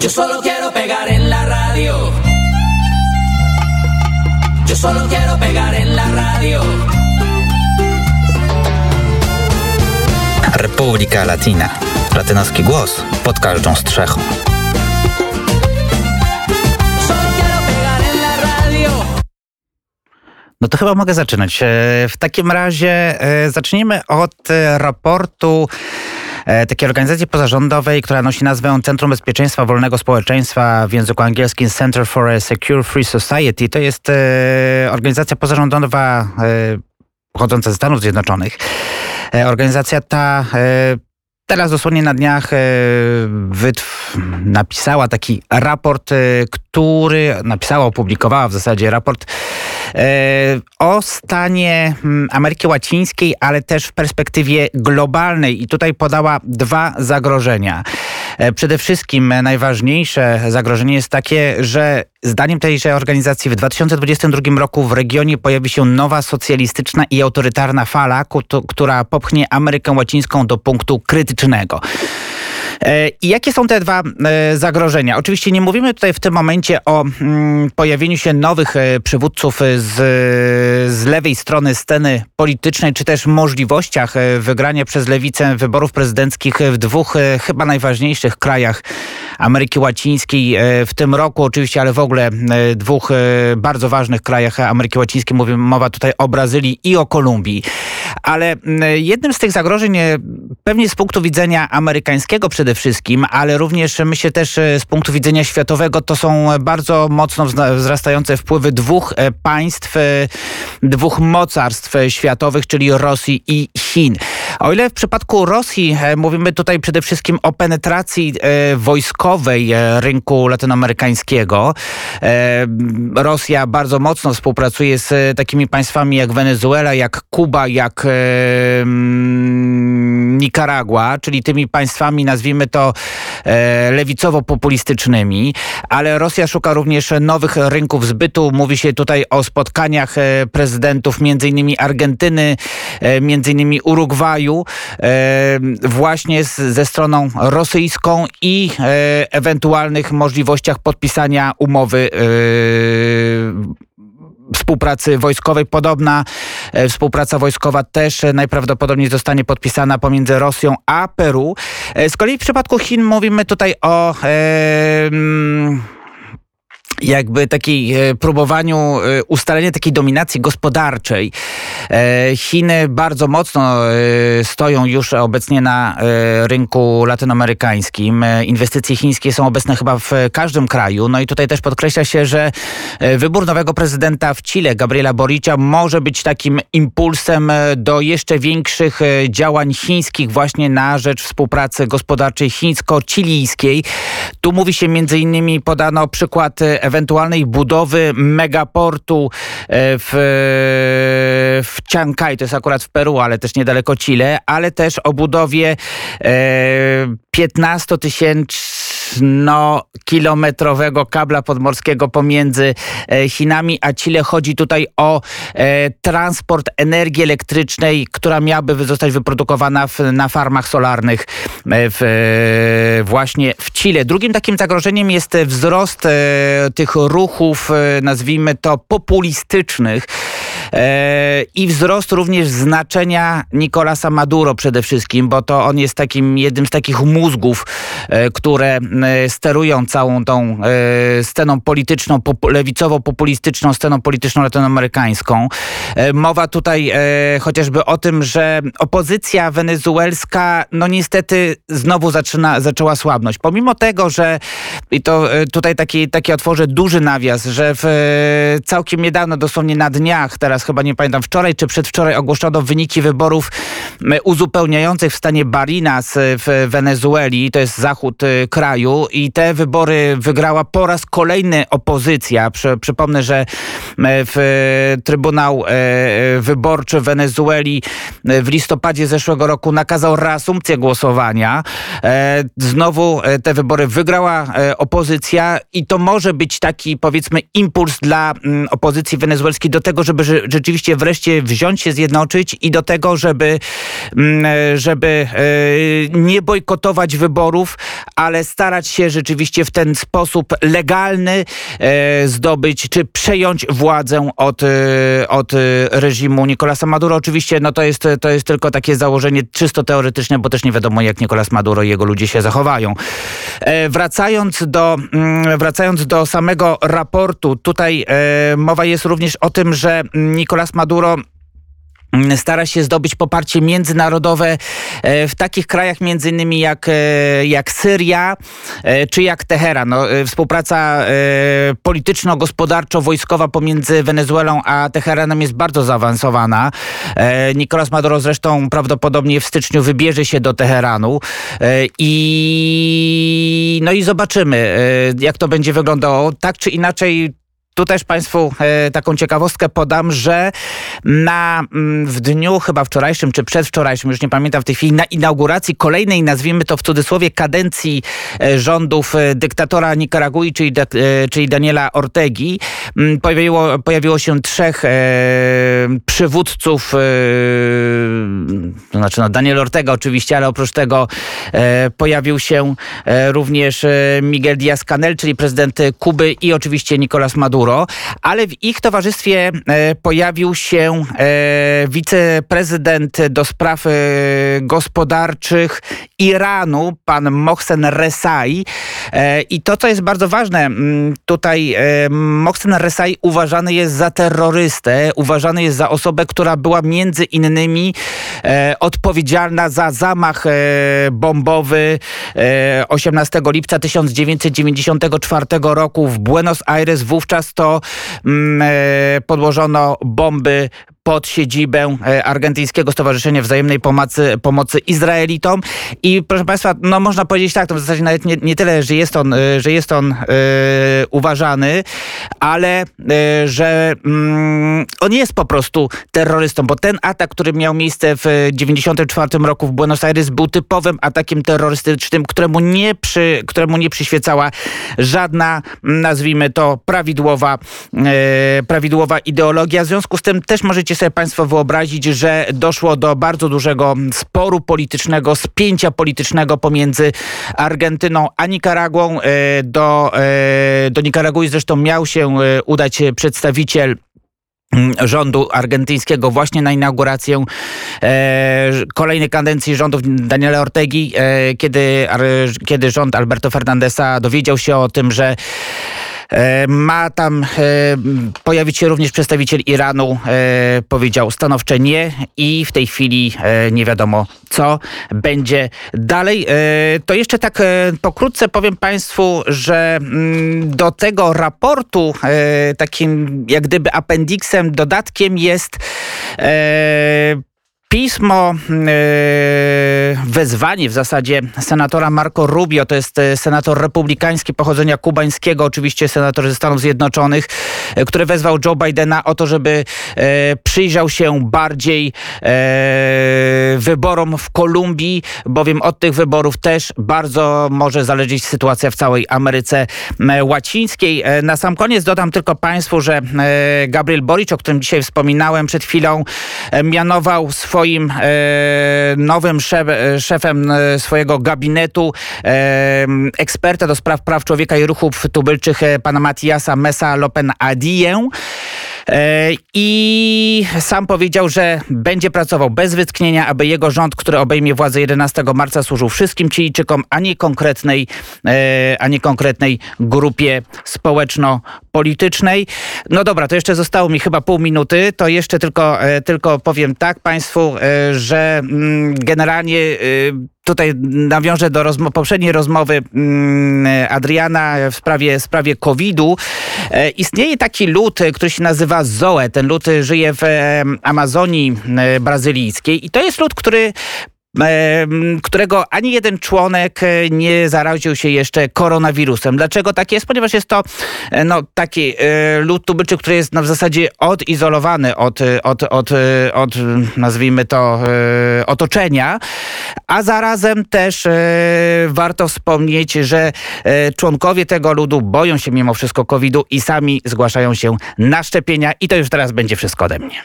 Yo solo quiero pegar en la radio. Yo solo quiero pegar en la radio. Republika Latina. Latynoski głos pod każdą strzechą. No to chyba mogę zaczynać. E, W takim razie e, zacznijmy od e, raportu takiej organizacji pozarządowej, która nosi nazwę Centrum Bezpieczeństwa Wolnego Społeczeństwa w języku angielskim Center for a Secure Free Society. To jest e, organizacja pozarządowa e, pochodząca ze Stanów Zjednoczonych. E, Organizacja ta e, teraz dosłownie na dniach e, napisała taki raport, e, który napisała, opublikowała w zasadzie raport e, o stanie mm, Ameryki Łacińskiej, ale też w perspektywie globalnej. I tutaj podała dwa zagrożenia. E, Przede wszystkim najważniejsze zagrożenie jest takie, że zdaniem tejże organizacji w 2022 roku w regionie pojawi się nowa socjalistyczna i autorytarna fala, która popchnie Amerykę Łacińską do punktu krytycznego. E, I jakie są te dwa e, zagrożenia? Oczywiście nie mówimy tutaj w tym momencie o mm, pojawieniu się nowych e, przywódców z, z lewej strony sceny politycznej, czy też możliwościach wygrania przez lewicę wyborów prezydenckich w dwóch chyba najważniejszych krajach Ameryki Łacińskiej w tym roku, oczywiście, ale w ogóle dwóch bardzo ważnych krajach Ameryki Łacińskiej. Mówię, mowa tutaj o Brazylii i o Kolumbii. Ale mm, jednym z tych zagrożeń, e, pewnie z punktu widzenia amerykańskiego przede wszystkim, ale również myślę też e, z punktu widzenia światowego, to są bardzo mocno wzrastające wpływy dwóch e, państw, dwóch mocarstw światowych, czyli Rosji i Chin. O ile w przypadku Rosji e, mówimy tutaj przede wszystkim o penetracji e, wojskowej e, rynku latynoamerykańskiego. Rosja bardzo mocno współpracuje z takimi państwami jak Wenezuela, jak Kuba, jak Nikaragua, czyli tymi państwami, nazwijmy to e, lewicowo-populistycznymi, ale Rosja szuka również nowych rynków zbytu. Mówi się tutaj o spotkaniach e, prezydentów innymi Argentyny, e, innymi Urugwaju, e, właśnie z, ze stroną rosyjską i ewentualnych możliwościach podpisania umowy współpracy wojskowej. Podobna e, współpraca wojskowa też e, najprawdopodobniej zostanie podpisana pomiędzy Rosją a Peru. E, z kolei w przypadku Chin mówimy tutaj o. Mm, jakby takiej e, próbowaniu e, ustalenia takiej dominacji gospodarczej. E, Chiny bardzo mocno stoją już obecnie na rynku latynoamerykańskim. Inwestycje chińskie są obecne chyba w każdym kraju. No i tutaj też podkreśla się, że wybór nowego prezydenta w Chile, Gabriela Boricia, może być takim impulsem do jeszcze większych działań chińskich właśnie na rzecz współpracy gospodarczej chińsko-chilijskiej. Tu mówi się między innymi, podano przykład ewentualnej budowy megaportu e, w, w Chiang Kai, to jest akurat w Peru, ale też niedaleko Chile, ale też o budowie e, 15 tysięczno kilometrowego kabla podmorskiego pomiędzy e, Chinami a Chile. Chodzi tutaj o e, transport energii elektrycznej, która miałaby zostać wyprodukowana w, na farmach solarnych e, w, właśnie w Chile. Drugim takim zagrożeniem jest wzrost tych ruchów, nazwijmy to populistycznych i wzrost również znaczenia Nicolasa Maduro przede wszystkim, bo to on jest takim jednym z takich mózgów, które sterują całą tą e, sceną polityczną, popu- lewicowo-populistyczną sceną polityczną latynoamerykańską. E, Mowa tutaj e, chociażby o tym, że opozycja wenezuelska no niestety znowu zaczyna, zaczęła słabnąć. Pomimo tego, że i to e, tutaj taki, taki otworzę duży nawias, że w, e, całkiem niedawno, dosłownie na dniach, teraz chyba nie pamiętam, wczoraj czy przedwczoraj ogłoszono wyniki wyborów uzupełniających w stanie Barinas e, w Wenezueli, to jest zachód e, kraju i te wybory wygrała po raz kolejny opozycja. Przy, przypomnę, że m, w e, Trybunał e, e, Wyborczy Wenezueli e, w listopadzie zeszłego roku nakazał reasumpcję głosowania. E, Znowu e, te wybory wygrała e, opozycja i to może być taki powiedzmy impuls dla mm, opozycji wenezuelskiej do tego, żeby rze- rzeczywiście wreszcie wziąć się, zjednoczyć i do tego, żeby, mm, e, żeby e, nie bojkotować wyborów, ale starać starać się rzeczywiście w ten sposób legalny zdobyć, czy przejąć władzę od, od reżimu Nicolasa Maduro. Oczywiście no to, jest, to jest tylko takie założenie czysto teoretyczne, bo też nie wiadomo jak Nicolas Maduro i jego ludzie się zachowają. Wracając do, mm, wracając do samego raportu, tutaj mowa jest również o tym, że Nicolas Maduro stara się zdobyć poparcie międzynarodowe e, w takich krajach między innymi jak, e, jak Syria e, czy jak Teheran. No, współpraca polityczno-gospodarczo-wojskowa pomiędzy Wenezuelą a Teheranem jest bardzo zaawansowana. Nicolas Maduro zresztą prawdopodobnie w styczniu wybierze się do Teheranu i no i zobaczymy jak to będzie wyglądało. Tak czy inaczej tu też Państwu e, taką ciekawostkę podam, że na, mm, w dniu chyba wczorajszym czy przedwczorajszym, już nie pamiętam w tej chwili, na inauguracji kolejnej, nazwijmy to w cudzysłowie, kadencji e, rządów e, dyktatora Nikaragui, czyli, czyli Daniela Ortegi, mm, pojawiło, pojawiło się trzech e, przywódców, e, to znaczy no Daniel Ortega oczywiście, ale oprócz tego e, pojawił się również Miguel Díaz-Canel, czyli prezydent Kuby i oczywiście Nicolas Maduro ale w ich towarzystwie e, pojawił się e, wiceprezydent do spraw e, gospodarczych Iranu, pan Mohsen Resai. I to, co jest bardzo ważne, tutaj Mohsen Resai uważany jest za terrorystę, uważany jest za osobę, która była między innymi odpowiedzialna za zamach bombowy 18 lipca 1994 roku w Buenos Aires. Wówczas to mm, e, podłożono bomby pod siedzibę e, Argentyńskiego Stowarzyszenia Wzajemnej Pomocy, Pomocy Izraelitom. I proszę Państwa, no można powiedzieć tak, to w zasadzie nawet nie, nie tyle, że jest on, e, że jest on uważany, ale że mm, on jest po prostu terrorystą, bo ten atak, który miał miejsce w 1994 roku w Buenos Aires był typowym atakiem terrorystycznym, któremu nie, przy, któremu nie przyświecała żadna, nazwijmy to, prawidłowa, prawidłowa ideologia. W związku z tym też możecie sobie Państwo wyobrazić, że doszło do bardzo dużego sporu politycznego, spięcia politycznego pomiędzy Argentyną a Nikaraguą. E, do, e, do Nikaragui zresztą miał się e, udać przedstawiciel mm, rządu argentyńskiego właśnie na inaugurację e, kolejnej kadencji rządów Daniela Ortegi, e, kiedy, kiedy rząd Alberto Fernandesa dowiedział się o tym, że ma tam e, pojawić się również przedstawiciel Iranu. E, powiedział stanowcze nie i w tej chwili nie wiadomo, co będzie dalej. To jeszcze tak pokrótce powiem Państwu, że mm, do tego raportu takim jak gdyby appendixem, dodatkiem jest Pismo, yy, wezwanie w zasadzie senatora Marco Rubio, to jest e, senator republikański pochodzenia kubańskiego, oczywiście senator ze Stanów Zjednoczonych, e, który wezwał Joe Bidena o to, żeby przyjrzał się bardziej wyborom w Kolumbii, bowiem od tych wyborów też bardzo może zależeć sytuacja w całej Ameryce Łacińskiej. Na sam koniec dodam tylko Państwu, że Gabriel Boric, o którym dzisiaj wspominałem przed chwilą, mianował swoje swoim e, nowym szef, e, szefem e, swojego gabinetu eksperta do spraw praw człowieka i ruchów tubylczych pana Matiasa Mesa Lopen. E, I sam powiedział, że będzie pracował bez wytchnienia, aby jego rząd, który obejmie władzę 11 marca, służył wszystkim Chilijczykom, a nie konkretnej, e, a nie konkretnej grupie społeczno-politycznej. No dobra, to jeszcze zostało mi chyba pół minuty. To jeszcze tylko, e, tylko powiem tak Państwu, że mm, generalnie tutaj nawiążę do rozmo poprzedniej rozmowy mm, Adriana w sprawie, sprawie COVID-u. E, istnieje taki lud, który się nazywa Zoe. Ten lud żyje w Amazonii e, brazylijskiej i to jest lud, który którego ani jeden członek e, nie zaraził się jeszcze koronawirusem. Dlaczego tak jest? Ponieważ jest to e, no, taki e, lud tubylczy, który jest no, w zasadzie odizolowany od, od, od, od nazwijmy to otoczenia, a zarazem też warto wspomnieć, że członkowie tego ludu boją się mimo wszystko COVID-u i sami zgłaszają się na szczepienia i to już teraz będzie wszystko ode mnie.